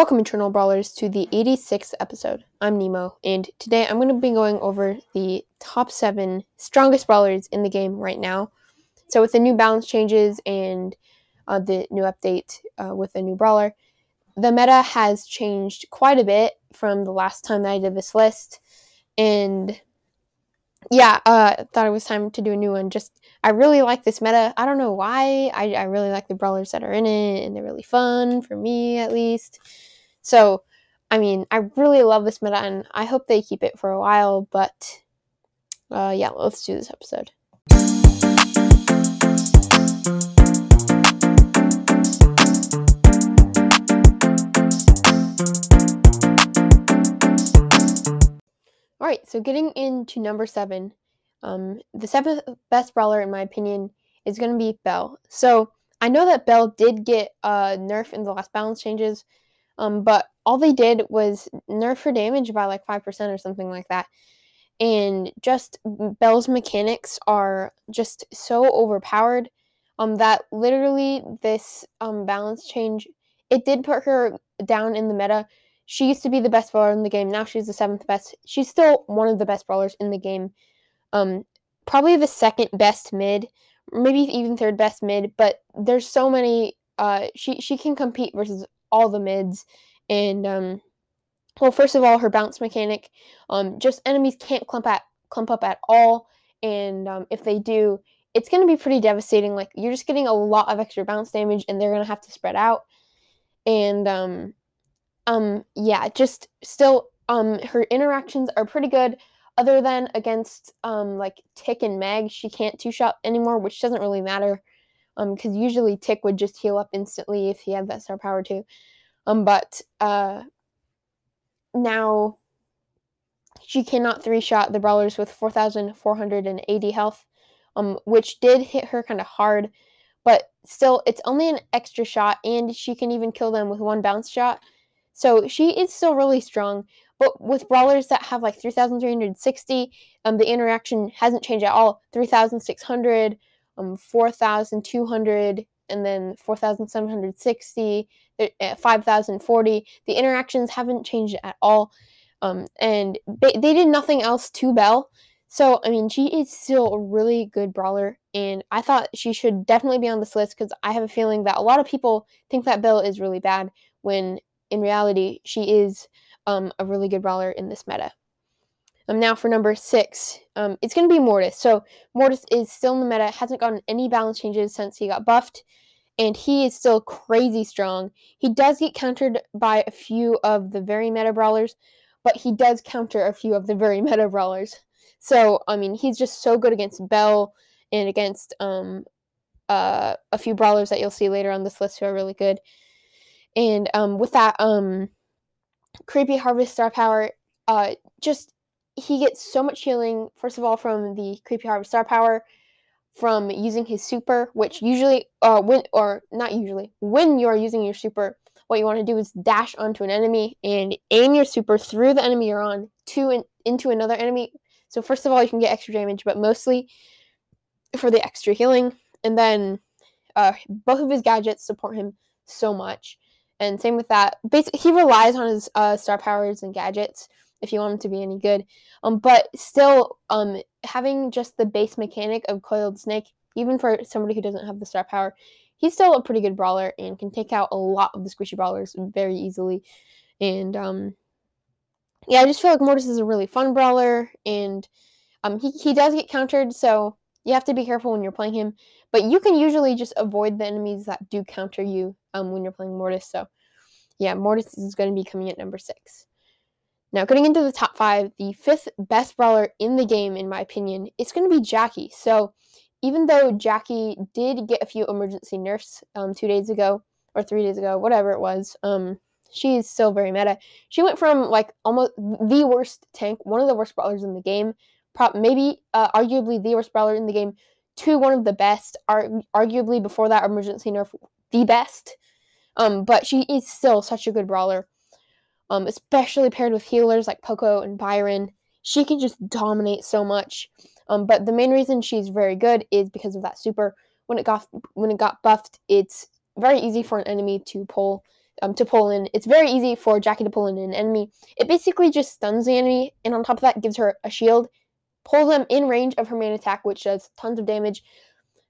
Welcome, Eternal Brawlers, to the 86th episode. I'm Nemo, and today I'm going to be going over the top seven strongest brawlers in the game right now. So, with the new balance changes and uh, the new update uh, with the new brawler, the meta has changed quite a bit from the last time that I did this list. And yeah, uh, I thought it was time to do a new one. Just, I really like this meta. I don't know why. I, I really like the brawlers that are in it, and they're really fun, for me at least. So, I mean, I really love this meta, and I hope they keep it for a while, but uh, yeah, let's do this episode. All right, so getting into number seven, um, the seventh best brawler, in my opinion, is going to be Belle. So I know that Belle did get a uh, nerf in the last balance changes, um, but all they did was nerf her damage by like 5% or something like that. And just Belle's mechanics are just so overpowered um, that literally this um, balance change, it did put her down in the meta. She used to be the best brawler in the game. Now she's the seventh best. She's still one of the best brawlers in the game. Um, probably the second best mid, maybe even third best mid. But there's so many. Uh, she she can compete versus all the mids, and um, well, first of all, her bounce mechanic. Um, just enemies can't clump at clump up at all, and um, if they do, it's going to be pretty devastating. Like you're just getting a lot of extra bounce damage, and they're going to have to spread out. And um, um yeah just still um her interactions are pretty good other than against um like tick and meg she can't two shot anymore which doesn't really matter um because usually tick would just heal up instantly if he had that star power too um but uh now she cannot three shot the brawlers with 4480 health um which did hit her kind of hard but still it's only an extra shot and she can even kill them with one bounce shot so she is still really strong. But with brawlers that have like 3,360, um, the interaction hasn't changed at all. 3,600, um, 4,200, and then 4,760, uh, 5,040. The interactions haven't changed at all. Um, and they, they did nothing else to Belle. So, I mean, she is still a really good brawler, and I thought she should definitely be on this list because I have a feeling that a lot of people think that Belle is really bad when in reality, she is um, a really good brawler in this meta. Um, now for number six, um, it's going to be Mortis. So Mortis is still in the meta, hasn't gotten any balance changes since he got buffed, and he is still crazy strong. He does get countered by a few of the very meta brawlers, but he does counter a few of the very meta brawlers. So I mean, he's just so good against Belle and against um, uh, a few brawlers that you'll see later on this list who are really good. And um, with that um, creepy harvest star power, uh, just he gets so much healing. First of all, from the creepy harvest star power, from using his super, which usually, uh, when or not usually, when you are using your super, what you want to do is dash onto an enemy and aim your super through the enemy you're on to an, into another enemy. So first of all, you can get extra damage, but mostly for the extra healing. And then uh, both of his gadgets support him so much and same with that. Basically, he relies on his uh, star powers and gadgets if you want him to be any good. Um, but still, um, having just the base mechanic of coiled snake, even for somebody who doesn't have the star power, he's still a pretty good brawler and can take out a lot of the squishy brawlers very easily. And um, yeah, I just feel like Mortis is a really fun brawler, and um, he he does get countered, so you have to be careful when you're playing him. But you can usually just avoid the enemies that do counter you um, when you're playing Mortis. So, yeah, Mortis is going to be coming at number six. Now, getting into the top five, the fifth best brawler in the game, in my opinion, is going to be Jackie. So, even though Jackie did get a few emergency nerfs um, two days ago or three days ago, whatever it was, um, she's still very meta. She went from like almost the worst tank, one of the worst brawlers in the game, prop maybe uh, arguably the worst brawler in the game, to one of the best. Ar- arguably before that emergency nerf, the best. Um, but she is still such a good brawler. Um, especially paired with healers like Poco and Byron. She can just dominate so much. Um, but the main reason she's very good is because of that super. When it got when it got buffed, it's very easy for an enemy to pull um, to pull in. It's very easy for Jackie to pull in an enemy. It basically just stuns the enemy, and on top of that, gives her a shield, pulls them in range of her main attack, which does tons of damage.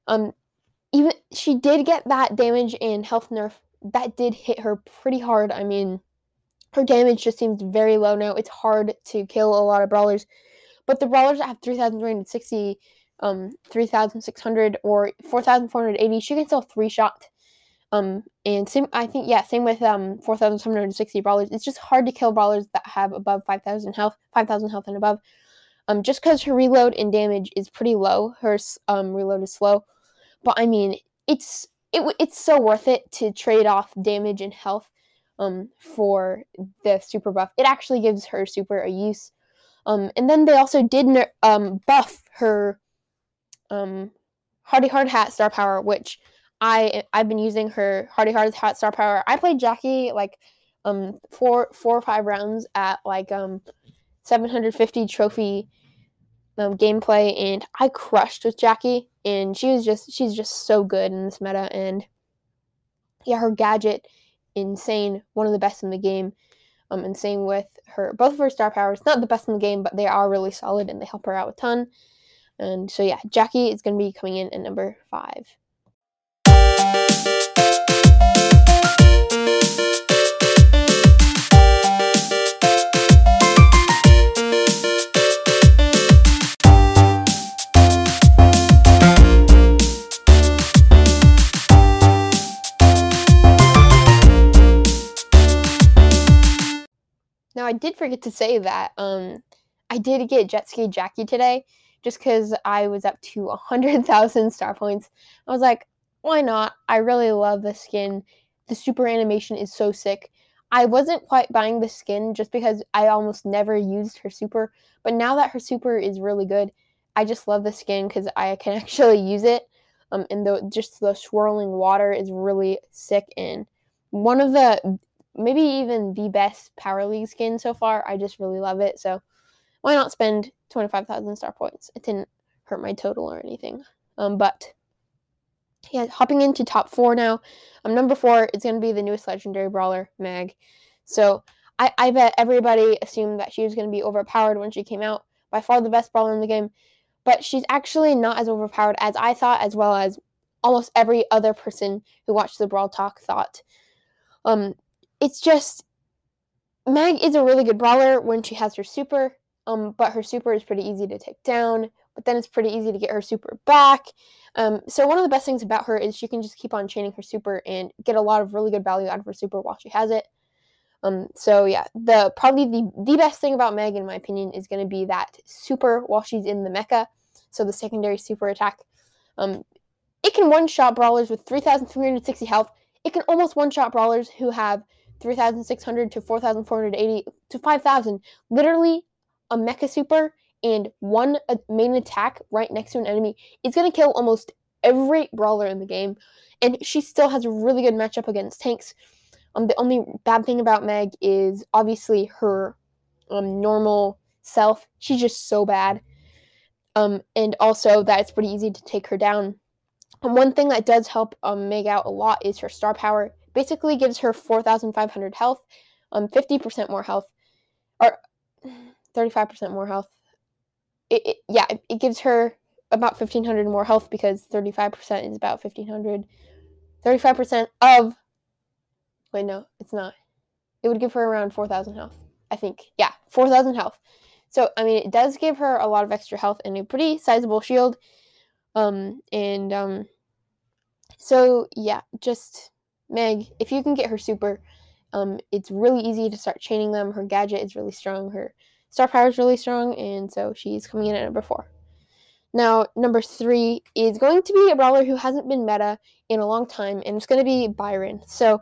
Um, even she did get that damage and health nerf. That did hit her pretty hard. I mean, her damage just seems very low now. It's hard to kill a lot of brawlers, but the brawlers that have 3,360, um, 3,600 or 4,480, she can still three shot um, and same, I think, yeah, same with um, 4,760 brawlers. It's just hard to kill brawlers that have above 5,000 health, 5,000 health and above. Um, just because her reload and damage is pretty low, her um, reload is slow. But I mean, it's it, it's so worth it to trade off damage and health um, for the super buff. It actually gives her super a use. Um, and then they also did um, buff her um, Hardy Hard Hat star power, which I I've been using her Hardy Hard Hat Star Power. I played Jackie like um four four or five rounds at like um 750 trophy um, gameplay and I crushed with Jackie and she was just she's just so good in this meta and yeah her gadget insane one of the best in the game. Um and same with her both of her star powers not the best in the game but they are really solid and they help her out a ton. And so yeah Jackie is going to be coming in at number 5 now I did forget to say that um, I did get Jet Ski Jackie today just because I was up to 100,000 star points. I was like, why not? I really love the skin. The super animation is so sick. I wasn't quite buying the skin just because I almost never used her super, but now that her super is really good, I just love the skin because I can actually use it. Um, and the just the swirling water is really sick and one of the maybe even the best Power League skin so far. I just really love it. So why not spend twenty five thousand star points? It didn't hurt my total or anything. Um, but yeah, hopping into top four now. Um, number four is going to be the newest legendary brawler, Meg. So I, I bet everybody assumed that she was going to be overpowered when she came out. By far the best brawler in the game. But she's actually not as overpowered as I thought, as well as almost every other person who watched the Brawl Talk thought. Um, it's just Meg is a really good brawler when she has her super, um, but her super is pretty easy to take down. But then it's pretty easy to get her super back. Um, so one of the best things about her is she can just keep on chaining her super and get a lot of really good value out of her super while she has it. Um, so yeah, the probably the the best thing about Meg, in my opinion, is going to be that super while she's in the mecha. So the secondary super attack. Um, it can one shot brawlers with 3,360 health. It can almost one shot brawlers who have 3,600 to 4,480 to 5,000. Literally, a mecha super and one main attack right next to an enemy is going to kill almost every brawler in the game. And she still has a really good matchup against tanks. Um, the only bad thing about Meg is obviously her um, normal self. She's just so bad. Um, and also that it's pretty easy to take her down. And one thing that does help um, Meg out a lot is her star power. Basically gives her 4,500 health, um, 50% more health, or 35% more health it, it yeah, it, it gives her about 1500 more health because 35% is about 1500. 35% of Wait, no, it's not. It would give her around 4000 health. I think. Yeah, 4000 health. So, I mean, it does give her a lot of extra health and a pretty sizable shield. Um and um so yeah, just Meg, if you can get her super, um it's really easy to start chaining them. Her gadget is really strong. Her Star power is really strong, and so she's coming in at number four. Now, number three is going to be a brawler who hasn't been meta in a long time, and it's going to be Byron. So,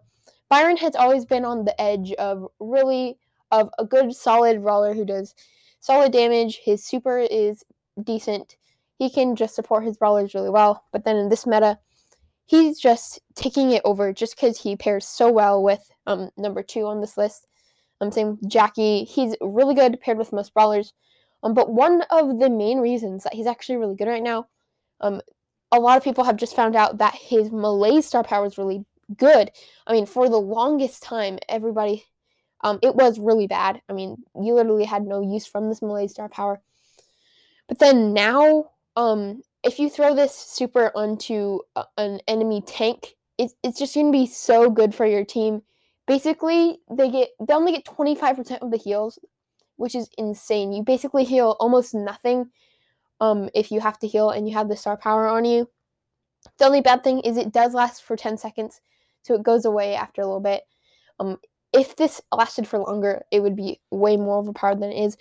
Byron has always been on the edge of really of a good solid brawler who does solid damage. His super is decent. He can just support his brawlers really well. But then in this meta, he's just taking it over just because he pairs so well with um, number two on this list. I'm saying Jackie. He's really good paired with most brawlers. Um, but one of the main reasons that he's actually really good right now, um, a lot of people have just found out that his Malaise star power is really good. I mean, for the longest time, everybody, um, it was really bad. I mean, you literally had no use from this Malaise star power. But then now, um, if you throw this super onto a, an enemy tank, it, it's just going to be so good for your team. Basically, they get they only get 25% of the heals, which is insane. You basically heal almost nothing um, if you have to heal and you have the star power on you. The only bad thing is it does last for 10 seconds, so it goes away after a little bit. Um, if this lasted for longer, it would be way more overpowered than it is.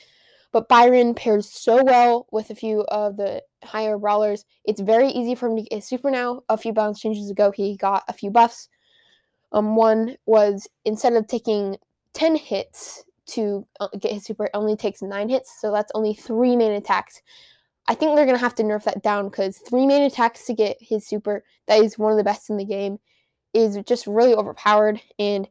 But Byron pairs so well with a few of the higher brawlers. It's very easy for him to get super now. A few balance changes ago, he got a few buffs. Um, one was instead of taking 10 hits to uh, get his super, it only takes 9 hits, so that's only 3 main attacks. I think they're going to have to nerf that down because 3 main attacks to get his super, that is one of the best in the game, is just really overpowered. And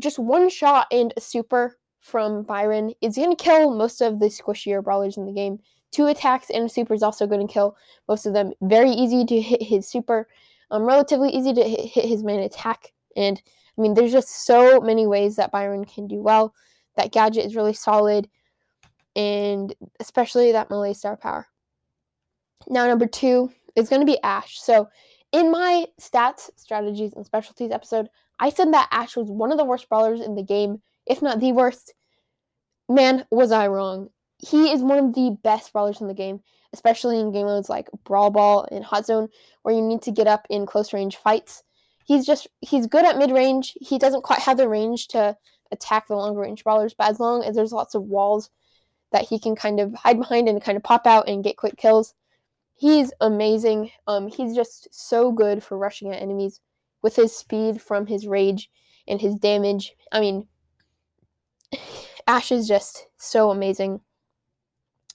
just one shot and a super from Byron is going to kill most of the squishier brawlers in the game. Two attacks and a super is also going to kill most of them. Very easy to hit his super, um, relatively easy to hit, hit his main attack. And I mean, there's just so many ways that Byron can do well. That gadget is really solid, and especially that Malaise star power. Now, number two is going to be Ash. So, in my stats, strategies, and specialties episode, I said that Ash was one of the worst brawlers in the game, if not the worst. Man, was I wrong. He is one of the best brawlers in the game, especially in game modes like Brawl Ball and Hot Zone, where you need to get up in close range fights. He's just he's good at mid range. He doesn't quite have the range to attack the longer range brawlers, but as long as there's lots of walls that he can kind of hide behind and kind of pop out and get quick kills, he's amazing. Um, he's just so good for rushing at enemies with his speed from his rage and his damage. I mean, Ash is just so amazing.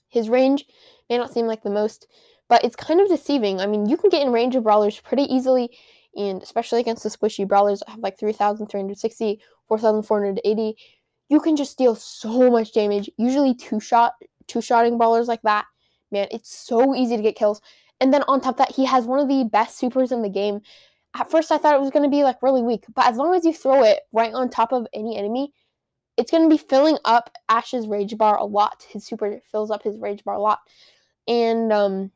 His range may not seem like the most, but it's kind of deceiving. I mean, you can get in range of brawlers pretty easily, and especially against the squishy brawlers that have like 3,360, 4,480. You can just deal so much damage. Usually two shot, two shotting brawlers like that man. It's so easy to get kills. And then on top of that, he has one of the best supers in the game. At first, I thought it was going to be like really weak, but as long as you throw it right on top of any enemy, it's going to be filling up Ash's rage bar a lot. His super fills up his rage bar a lot, and um,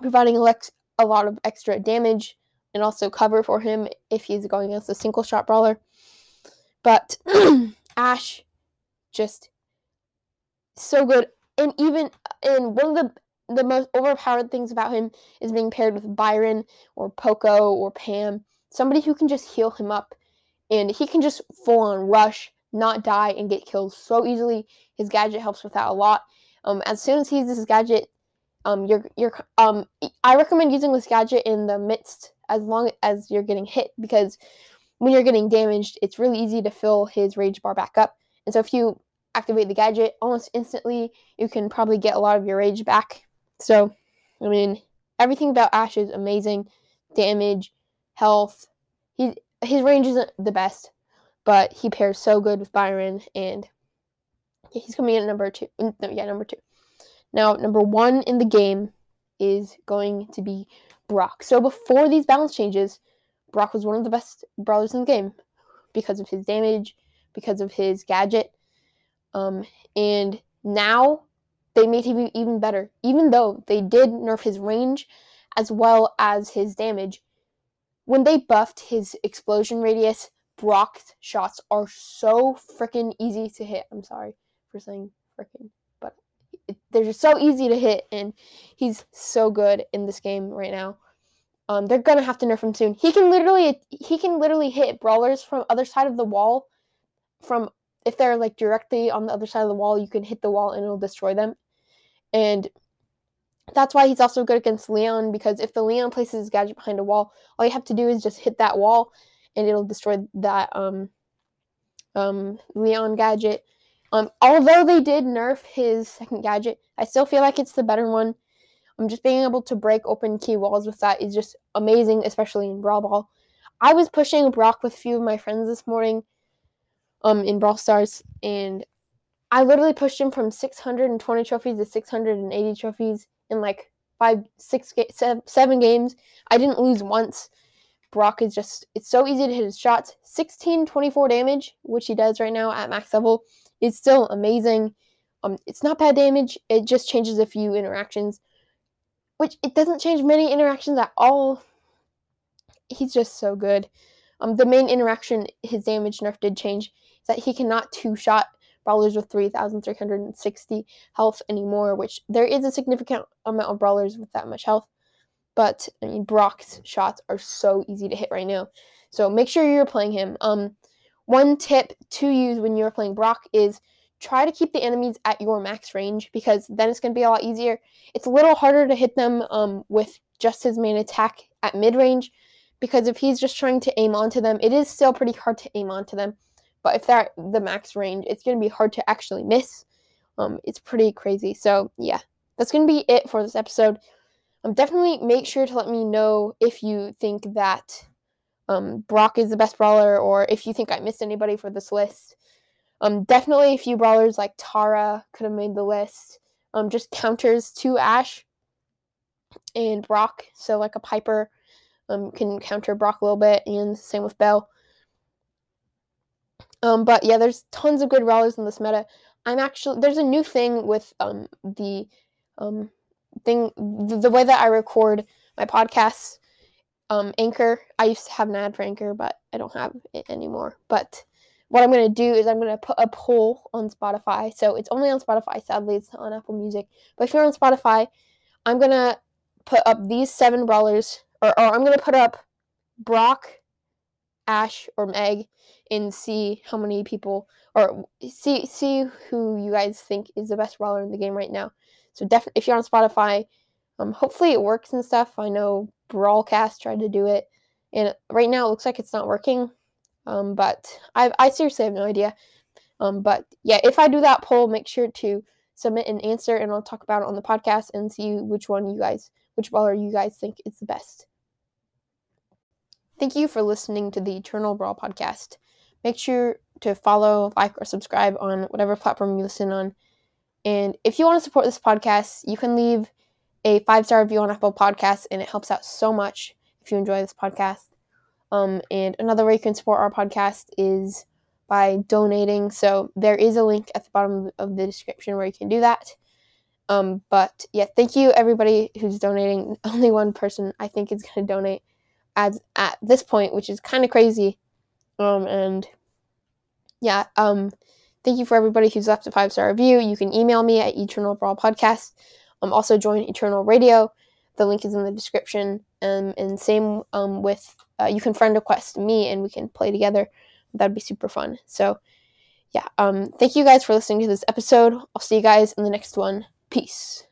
providing a lot of extra damage and also cover for him if he's going against a single shot brawler. But Ash just so good and even and one of the the most overpowered things about him is being paired with Byron or Poco or Pam, somebody who can just heal him up, and he can just full on rush, not die, and get killed so easily. His gadget helps with that a lot. Um, as soon as he uses his gadget, um, you're you're um, I recommend using this gadget in the midst as long as you're getting hit because when you're getting damaged, it's really easy to fill his rage bar back up. And so if you activate the gadget almost instantly, you can probably get a lot of your rage back. So, I mean, everything about Ash is amazing. Damage, health. He his range isn't the best, but he pairs so good with Byron, and he's coming in at number two. No, yeah, number two. Now, number one in the game is going to be Brock. So before these balance changes, Brock was one of the best brawlers in the game because of his damage, because of his gadget, um, and now they made him even better, even though they did nerf his range as well as his damage. When they buffed his explosion radius, Brock's shots are so freaking easy to hit. I'm sorry for saying freaking, but they're just so easy to hit, and he's so good in this game right now. Um, they're gonna have to nerf him soon. He can literally he can literally hit brawlers from other side of the wall from if they're like directly on the other side of the wall, you can hit the wall and it'll destroy them. And that's why he's also good against Leon because if the Leon places his gadget behind a wall, all you have to do is just hit that wall and it'll destroy that um um Leon gadget. Um although they did nerf his second gadget, I still feel like it's the better one. I'm um, just being able to break open key walls with that is just amazing, especially in Brawl Ball. I was pushing Brock with a few of my friends this morning um in Brawl Stars, and I literally pushed him from 620 trophies to 680 trophies in like five, six, seven games. I didn't lose once, Brock is just, it's so easy to hit his shots. 16, 24 damage, which he does right now at max level, is still amazing. Um, it's not bad damage, it just changes a few interactions, which it doesn't change many interactions at all. He's just so good. Um, the main interaction his damage nerf did change is that he cannot two shot brawlers with 3,360 health anymore, which there is a significant amount of brawlers with that much health. But I mean, Brock's shots are so easy to hit right now. So make sure you're playing him. Um, one tip to use when you're playing Brock is try to keep the enemies at your max range because then it's going to be a lot easier. It's a little harder to hit them um, with just his main attack at mid range because if he's just trying to aim onto them, it is still pretty hard to aim onto them. But if they're the max range, it's going to be hard to actually miss. Um, it's pretty crazy. So yeah, that's going to be it for this episode. Um, definitely make sure to let me know if you think that um, Brock is the best brawler or if you think I missed anybody for this list. Um, definitely a few brawlers like Tara could have made the list. Um, just counters to Ash and Brock. So like a Piper um, can counter Brock a little bit, and same with Belle. Um, but yeah, there's tons of good brawlers in this meta. I'm actually there's a new thing with um the um thing the, way that I record my podcasts. Um, Anchor. I used to have an ad for Anchor, but I don't have it anymore. But what I'm gonna do is I'm gonna put a poll on Spotify. So it's only on Spotify. Sadly, it's not on Apple Music. But if you're on Spotify, I'm gonna put up these seven brawlers, or, or I'm gonna put up Brock, Ash, or Meg, and see how many people or see see who you guys think is the best brawler in the game right now. So definitely, if you're on Spotify, um, hopefully it works and stuff. I know Brawlcast tried to do it, and right now it looks like it's not working. Um, but I I seriously have no idea. Um, but yeah, if I do that poll, make sure to submit an answer, and I'll talk about it on the podcast and see which one you guys, which brawler you guys think is the best. Thank you for listening to the Eternal Brawl podcast. Make sure to follow, like, or subscribe on whatever platform you listen on. And if you want to support this podcast, you can leave a five star review on Apple Podcasts, and it helps out so much if you enjoy this podcast. Um, and another way you can support our podcast is by donating. So there is a link at the bottom of the description where you can do that. Um, but yeah, thank you everybody who's donating. Only one person I think is going to donate at at this point, which is kind of crazy. Um, and yeah, um, thank you for everybody who's left a five star review. You can email me at Eternal Brawl Podcast. Um, also join Eternal Radio. The link is in the description. Um, and same um, with uh, you can friend request me and we can play together. That'd be super fun. So yeah, um, thank you guys for listening to this episode. I'll see you guys in the next one. Peace.